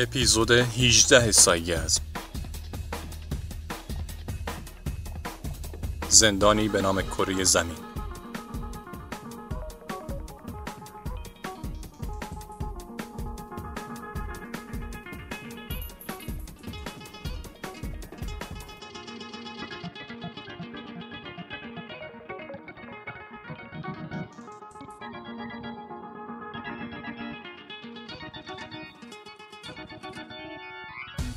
اپیزود 18 سایگز زندانی به نام کره زمین.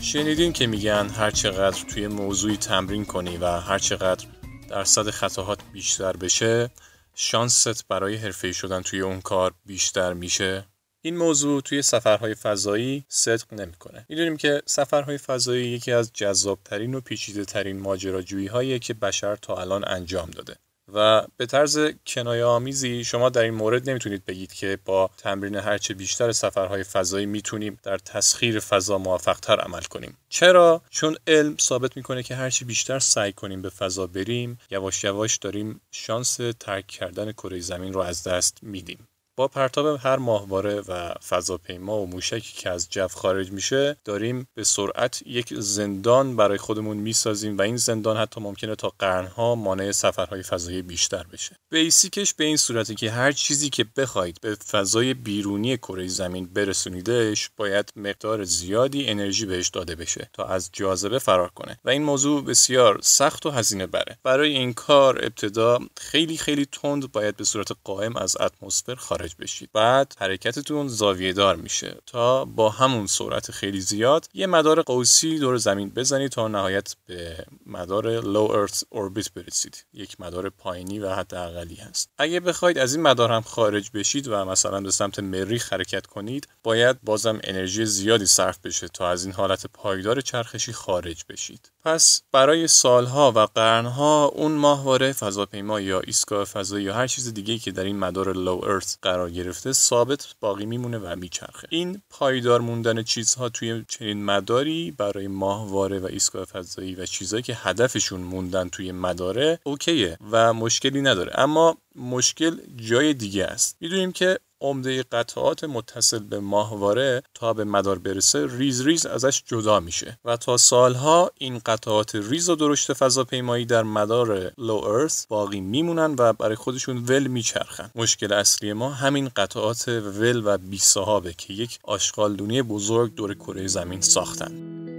شنیدین که میگن هر چقدر توی موضوعی تمرین کنی و هر چقدر درصد خطاهات بیشتر بشه شانست برای حرفه‌ای شدن توی اون کار بیشتر میشه این موضوع توی سفرهای فضایی صدق نمی‌کنه. می‌دونیم که سفرهای فضایی یکی از جذابترین و پیچیده ترین ماجراجویی هایی که بشر تا الان انجام داده. و به طرز کنایه آمیزی شما در این مورد نمی‌تونید بگید که با تمرین هرچه بیشتر سفرهای فضایی می‌تونیم در تسخیر فضا موفقتر عمل کنیم. چرا؟ چون علم ثابت می‌کنه که هرچی بیشتر سعی کنیم به فضا بریم یواش یواش داریم شانس ترک کردن کره زمین رو از دست میدیم. با پرتاب هر ماهواره و فضاپیما و موشکی که از جو خارج میشه داریم به سرعت یک زندان برای خودمون می‌سازیم و این زندان حتی ممکنه تا قرنها مانع سفرهای فضایی بیشتر بشه. بیسیکش به این صورتی که هر چیزی که بخواید به فضای بیرونی کره زمین برسونیدش باید مقدار زیادی انرژی بهش داده بشه تا از جاذبه فرار کنه. و این موضوع بسیار سخت و هزینه بره. برای این کار ابتدا خیلی خیلی تند باید به صورت قائم از اتمسفر خارج بشید بعد حرکتتون زاویه دار میشه تا با همون سرعت خیلی زیاد یه مدار قوسی دور زمین بزنید تا نهایت به مدار low earth orbit برسید. یک مدار پایینی و حداقلی هست. اگه بخواید از این مدار هم خارج بشید و مثلا به سمت مریخ حرکت کنید باید بازم انرژی زیادی صرف بشه تا از این حالت پایدار چرخشی خارج بشید. پس برای سالها و قرنها اون ماهواره فضاپیما یا ایستگاه فضایی یا هر چیز دیگه که در این مدار low earth قرار گرفته ثابت باقی میمونه و میچرخه. این پایدار موندن چیزها توی چنین مداری برای ماهواره و ایستگاه فضایی و چیزهایی که هدفشون موندن توی مداره OK ه و مشکلی نداره. اما مشکل جای دیگه است. می‌دونیم که عمده قطعات متصل به ماهواره تا به مدار برسه ریز ریز ازش جدا میشه و تا سالها این قطعات ریز و درشت فضاپیمایی در مدار لو ارث باقی میمونن و برای خودشون ول میچرخن. مشکل اصلی ما همین قطعات ول و بی که یک آشغالدونی بزرگ دور کره زمین ساختن.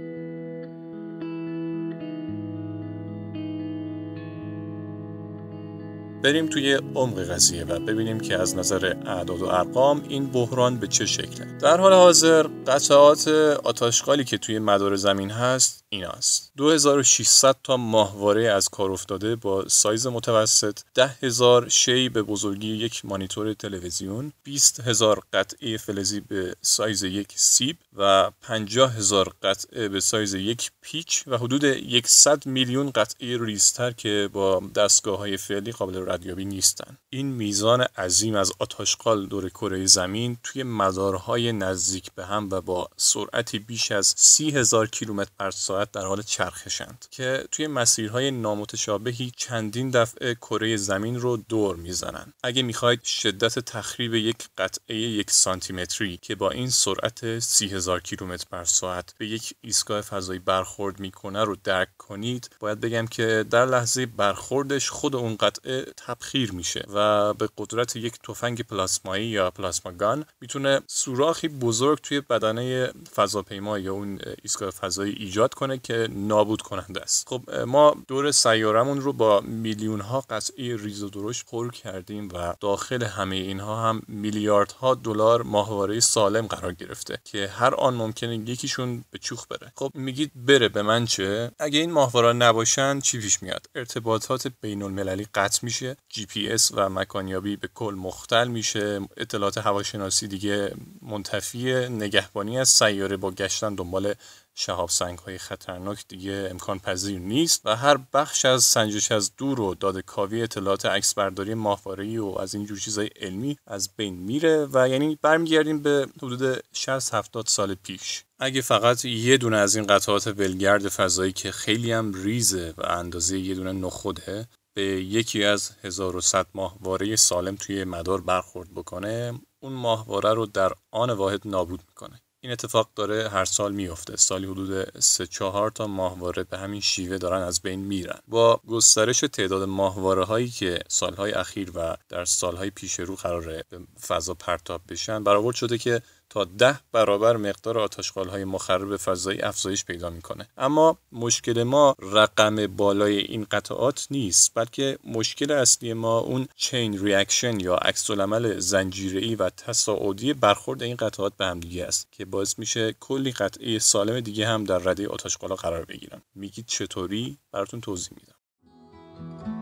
بریم توی عمق قضیه و ببینیم که از نظر اعداد و ارقام این بحران به چه شکله. در حال حاضر قطعات آت‌آشغالی که توی مدار زمین هست این است 2600 تا ماهواره از کار افتاده با سایز متوسط 10000 شی به بزرگی یک مانیتور تلویزیون 20000 قطعه فلزی به سایز یک سیب و 50000 قطعه به سایز یک پیچ و حدود 100 میلیون قطعه ریزتر که با دستگاه های فعلی قابل ردیابی نیستن. این میزان عظیم از آت‌آشغال دور کره زمین توی مدارهای نزدیک به هم و با سرعتی بیش از سی هزار کیلومتر بر ساعت در حال چرخشند که توی مسیرهای نامتشابهی چندین دفعه کره زمین رو دور می‌زنن. اگه می‌خواید شدت تخریب یک قطعه یک سانتیمتری که با این سرعت سی هزار کیلومتر بر ساعت به یک ایستگاه فضایی برخورد می‌کنه رو درک کنید باید بگم که در لحظه برخوردش خود اون قطعه تبخیر میشه و به قدرت یک تفنگ پلاسمایی یا پلاسماگان می‌تونه سوراخی بزرگ توی بدنه فضاپیما یا اون ایستگاه فضایی ایجاد کنه که نابود کننده است. خب ما دور سیارمون رو با میلیون ها قطعه ریز و درشت پر کردیم و داخل همه اینها هم میلیاردها دلار ماهواره سالم قرار گرفته که هر آن ممکنه یکیشون به چوخ بره. خب میگید بره به من چه؟ اگه این ماهواره نباشن چی پیش میاد؟ ارتباطات بین المللی قطع میشه؟ جی پی اس و مکانیابی به کل مختل میشه. اطلاعات هواشناسی دیگه منتفی نگهبانی از سیاره با گشتن دنبال شهاب سنگ های خطرناک دیگه امکان پذیر نیست و هر بخش از سنجش از دور و کاوی اطلاعات عکس برداری ماهواره‌ای و از این جور چیزای علمی از بین میره و یعنی برمیگردیم به حدود 60 70 سال پیش. اگه فقط یه دونه از این قطعات ولگرد فضایی که خیلی هم ریزه و اندازه یه دونه نخوده به یکی از 1100 ماهواره سالم توی مدار برخورد بکنه اون ماهواره رو در آن واحد نابود می‌کنه. این اتفاق داره هر سال میفته سالی حدود سه چهار تا ماهواره به همین شیوه دارن از بین میرن. با گسترش تعداد ماهواره هایی که سالهای اخیر و در سالهای پیش رو قراره به فضا پرتاب بشن برآورد شده که تا ده برابر مقدار آت‌آشغال های مخرب فضایی افزایش پیدا می‌کنه. اما مشکل ما رقم بالای این قطعات نیست بلکه مشکل اصلی ما اون chain reaction یا عکس العمل زنجیره‌ای و تصاعدی برخورد این قطعات به هم دیگه است که باعث میشه کلی قطعه سالم دیگه هم در رده آتشقالا قرار بگیرن. میگید چطوری؟ براتون توضیح میدم.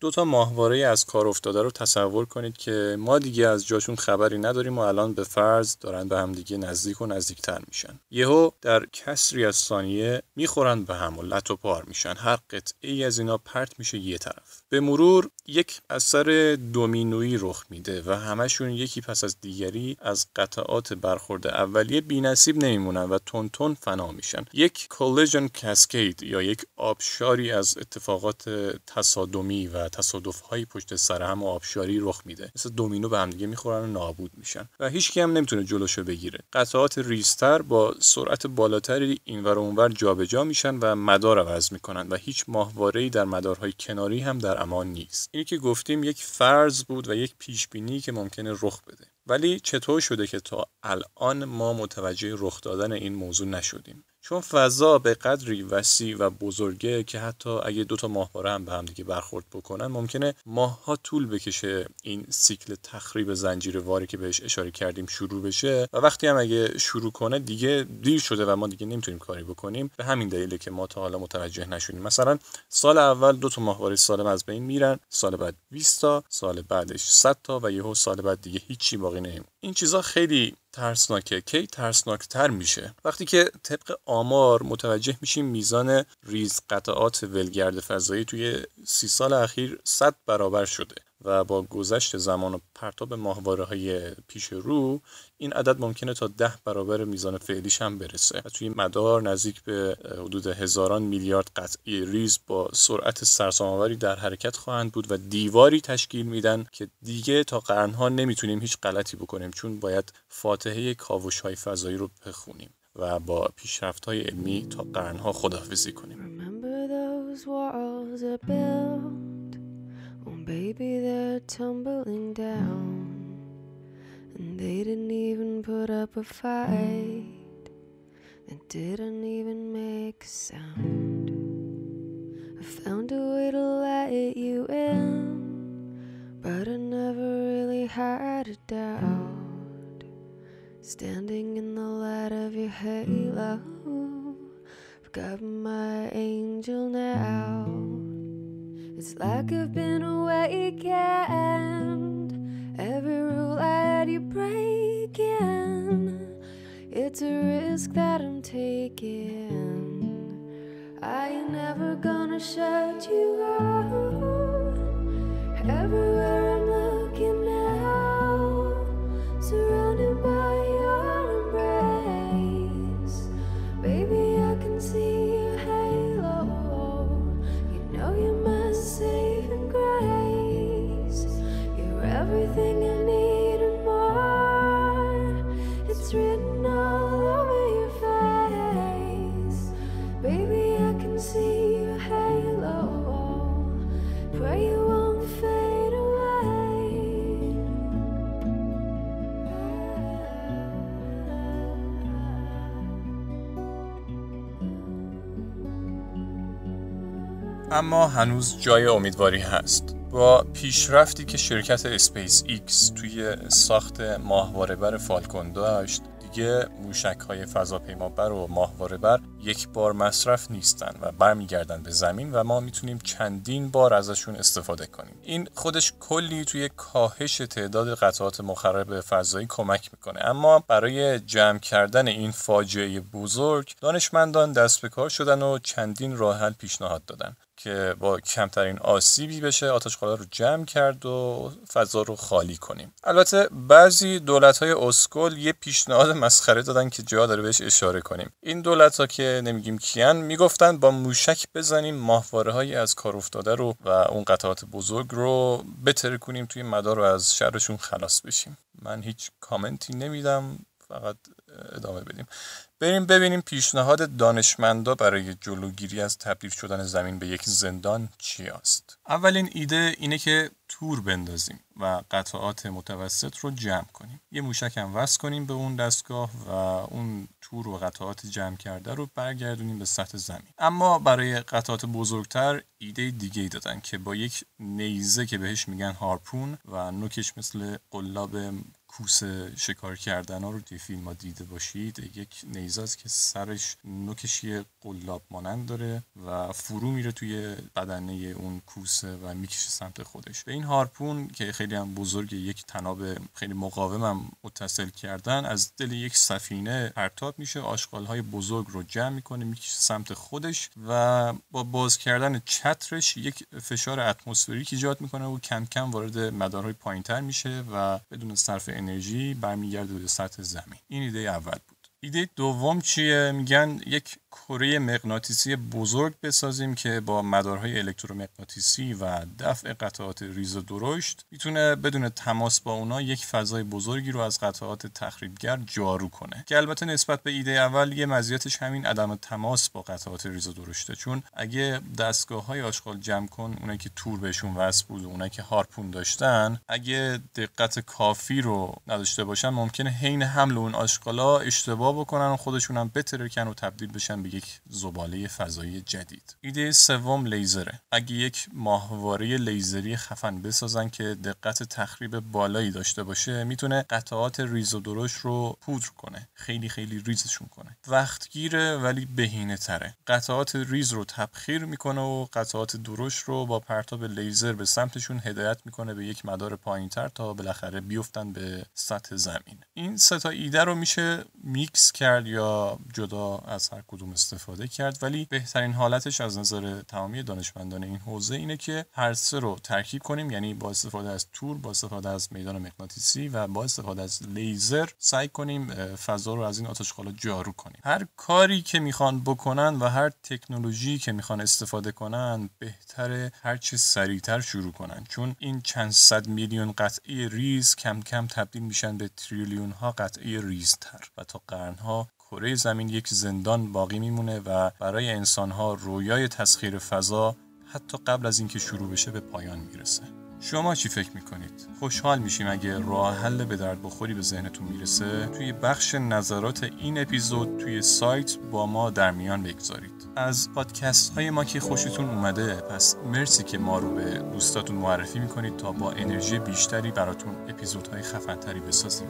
دو تا ماهواره از کار افتاده رو تصور کنید که ما دیگه از جاشون خبری نداریم و الان به فرض دارن به هم دیگه نزدیک و نزدیکتر میشن. یهو در کسری از ثانیه می‌خورن به هم و لط و پار میشن. هر قطعه ای از اینا پرت میشه یه طرف. به مرور یک اثر دومینویی رخ میده و همشون یکی پس از دیگری از قطعات برخورد اولیه بینصیب نمیمونن و تون تون فنا میشن. یک کالژن کاسکید یا یک آبشاری از اتفاقات تصادمی و تصادف هایی پشت سر هم و آبشاری رخ میده. مثل دومینو به هم دیگه می‌خورن و نابود میشن. و هیچ هم نمی‌تونه جلوشو بگیره. قطعات ریستر با سرعت بالاتری اینور و اونور جابجا میشن و مدار عوض می‌کنن و هیچ ماهواره‌ای در مدارهای کناری هم در امان نیست. اینی که گفتیم یک فرض بود و یک پیش بینی که ممکنه رخ بده. ولی چطور شده که تا الان ما متوجه رخ دادن این موضوع نشدیم؟ چون فضا به قدری وسیع و بزرگه که حتی اگه دو تا ماهواره هم به هم دیگه برخورد بکنن ممکنه ماهها طول بکشه این سیکل تخریب زنجیره واری که بهش اشاره کردیم شروع بشه و وقتی هم اگه شروع کنه دیگه دیر شده و ما دیگه نمی‌تونیم کاری بکنیم. به همین دلیله که ما تا حالا متوجه نشدیم. مثلا سال اول دو تا ماهواره سالم از بین میرن سال بعد 20 تا سال بعدش 100 تا و یهو سال بعد دیگه هیچی باقی نمیم این چیزا خیلی ترسناکه. کی ترسناکتر میشه؟ وقتی که طبق آمار متوجه میشیم میزان ریز قطعات ولگرد فضایی توی سی سال اخیر 100 برابر شده. و با گذشت زمان و پرتاب ماهواره های پیش رو این عدد ممکنه تا ده برابر میزان فعلیش هم برسه. و توی مدار نزدیک به حدود هزاران میلیارد قطعی ریز با سرعت سرسام‌آوری در حرکت خواهند بود و دیواری تشکیل میدن که دیگه تا قرنها نمی‌تونیم هیچ غلطی بکنیم چون باید فاتحه کاوش های فضایی رو بخونیم و با پیشرفت های علمی تا قرنها خداحافظی کنیم. Baby, they're tumbling down. And they didn't even put up a fight. They didn't even make a sound. I found a way to let you in, but I never really had a doubt. Standing in the light of your halo, I've got my angel now. It's like I've been awakened. Every rule I had you breaking. It's a risk that I'm taking. I ain't never gonna shut you out. اما هنوز جای امیدواری هست. با پیشرفتی که شرکت اسپیس ایکس توی ساخت ماهواره بر Falcon داشت دیگه موشک های فضاپیما بر و ماهواره بر یک بار مصرف نیستن و برمیگردن به زمین و ما می‌تونیم چندین بار ازشون استفاده کنیم. این خودش کلی توی کاهش تعداد قطعات مخرب فضایی کمک می‌کنه. اما برای جمع کردن این فاجعه بزرگ دانشمندان دست به کار شدن و چندین راه حل پیشنهاد دادن. که با کمترین آسیبی بشه آت آشغالا رو جمع کرد و فضا رو خالی کنیم. البته بعضی دولت های اسکل یه پیشنهاد مسخره دادن که جا داره بهش اشاره کنیم. این دولت ها که نمیگیم کیان می‌گفتن با موشک بزنیم ماهواره هایی از کار افتاده رو و اون قطعات بزرگ رو بتر کنیم توی مدار رو از شرشون خلاص بشیم. من هیچ کامنتی نمیدم فقط ادامه بدیم. بریم ببینیم پیشنهاد دانشمندا برای جلوگیری از تبدیل شدن زمین به یک زندان چی است اولین ایده اینه که تور بندازیم و قطعات متوسط رو جمع کنیم. یه موشک هم وصل کنیم به اون دستگاه و اون تور و قطعات جمع کرده رو برگردونیم به سطح زمین. اما برای قطعات بزرگتر ایده دیگه ای دادن که با یک نیزه که بهش میگن هارپون و نوکش مثل قلاب کوسه شکار کردن ها رو توی فیلم ها دیده باشید یک است که سرش نوکش یه قلاب مانند داره و فرو میره توی بدنه اون کوسه و می‌کشه سمت خودش. به این هارپون که خیلی هم بزرگ یک تناب خیلی مقاومم متصل کردن از دل یک سفینه پرتاب میشه آشغال های بزرگ رو جمع می‌کنه می‌کشه سمت خودش و با باز کردن چترش یک فشار اتمسفریک ایجاد می‌کنه و کم کم وارد مدارهای پایینتر میشه و بدون صرف انرژی برمیگرده به سطح زمین. این ایده اول بود. ایده دوم چیه؟ میگن یک کره مغناطیسی بزرگ بسازیم که با مدارهای الکترومغناطیسی و دفع قطعات ریز و درشت می‌تونه بدون تماس با اونا یک فضای بزرگی رو از قطعات تخریبگر جارو کنه. که البته نسبت به ایده اول یه مزیتش همین عدم تماس با قطعات ریز و درشته. چون اگه دستگاه های آشغال جمع کن اونایی که تور بهشون وصل بود و اونایی که harpoon داشتن اگه دقت کافی رو نداشته باشن ممکنه حین حمل اون آشغالا اشتباه بکنن و خودشون هم بترکن و تبدیل بشن به یک زباله فضایی جدید. ایده سوم لیزره. اگه یک ماهواره لیزری خفن بسازن که دقت تخریب بالایی داشته باشه می‌تونه قطعات ریز و درشت رو پودر کنه. خیلی خیلی ریزشون کنه. وقتگیره ولی بهینه تره. قطعات ریز رو تبخیر می‌کنه و قطعات درشت رو با پرتاب لیزر به سمتشون هدایت می‌کنه به یک مدار پایینتر تا بالاخره بیفتن به سطح زمین. این سه تا ایده رو میشه میکس کرد یا جدا از هر کدوم استفاده کرد. ولی بهترین حالتش از نظر تمامی دانشمندان این حوزه اینه که هر سه رو ترکیب کنیم یعنی با استفاده از تور با استفاده از میدان مغناطیسی و با استفاده از لیزر سعی کنیم فضا رو از این آت آشغالا جارو کنیم. هر کاری که می‌خوان بکنن و هر تکنولوژی که می‌خوان استفاده کنن بهتره هرچه سریعتر شروع کنن. چون این چند صد میلیون قطعه ریز کم کم تبدیل میشن به تریلیون ها قطعه ریزتر و تا قرنها کره زمین یک زندان باقی میمونه و برای انسانها رویای تسخیر فضا حتی قبل از اینکه شروع بشه به پایان می‌رسه. شما چی فکر می‌کنید؟ خوشحال میشیم اگه راه حل به درد بخوری به ذهنتون می‌رسه. توی بخش نظرات این اپیزود توی سایت با ما در میان بگذارید. از پادکست های ما که خوشتون اومده پس مرسی که ما رو به دوستاتون معرفی می‌کنید تا با انرژی بیشتری براتون اپیزودهای خفنتری بسازیم.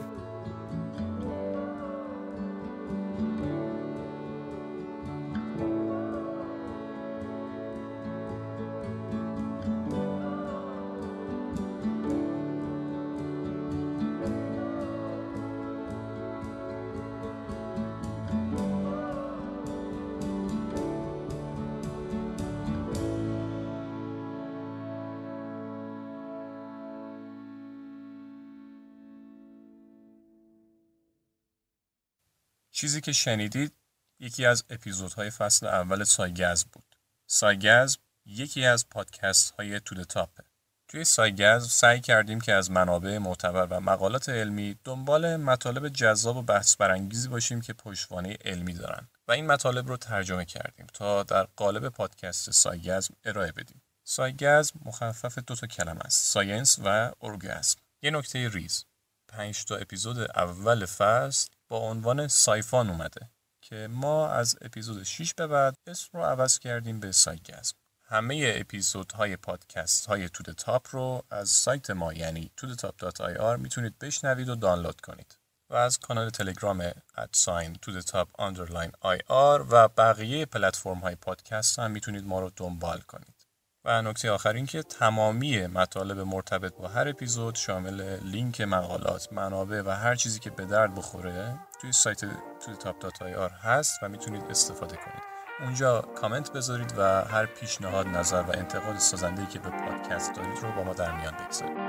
چیزی که شنیدید یکی از اپیزودهای فصل اول سایگزم بود. سایگزم یکی از پادکست های تو تاپه. توی سایگزم سعی کردیم که از منابع معتبر و مقالات علمی دنبال مطالب جذاب و بحث برانگیزی باشیم که پشتوانه علمی دارن و این مطالب رو ترجمه کردیم تا در قالب پادکست سایگزم ارائه بدیم. سایگزم مخفف دو تا کلمه است science و ارگزم یه نکته ریز پنج تا اپیزود اول فصل با عنوان سایفان اومده که ما از اپیزود 6 به بعد اسم رو عوض کردیم به سایگزم همه اپیزودهای پادکست های تو تاپ رو از سایت ما یعنی tudetop.ir می‌تونید بشنوید و دانلود کنید. و از کانال تلگرام at sign تو تاپ underline IR و بقیه پلتفرم های پادکست هم می‌تونید ما رو دنبال کنید. و نکته آخر این که تمامی مطالب مرتبط با هر اپیزود شامل لینک مقالات، منابع و هر چیزی که به درد بخوره توی سایت توی تاپ دات آر هست و می‌تونید استفاده کنید. اونجا کامنت بذارید و هر پیشنهاد نظر و انتقاد سازنده که به پادکست دارید رو با ما در میان بگذارید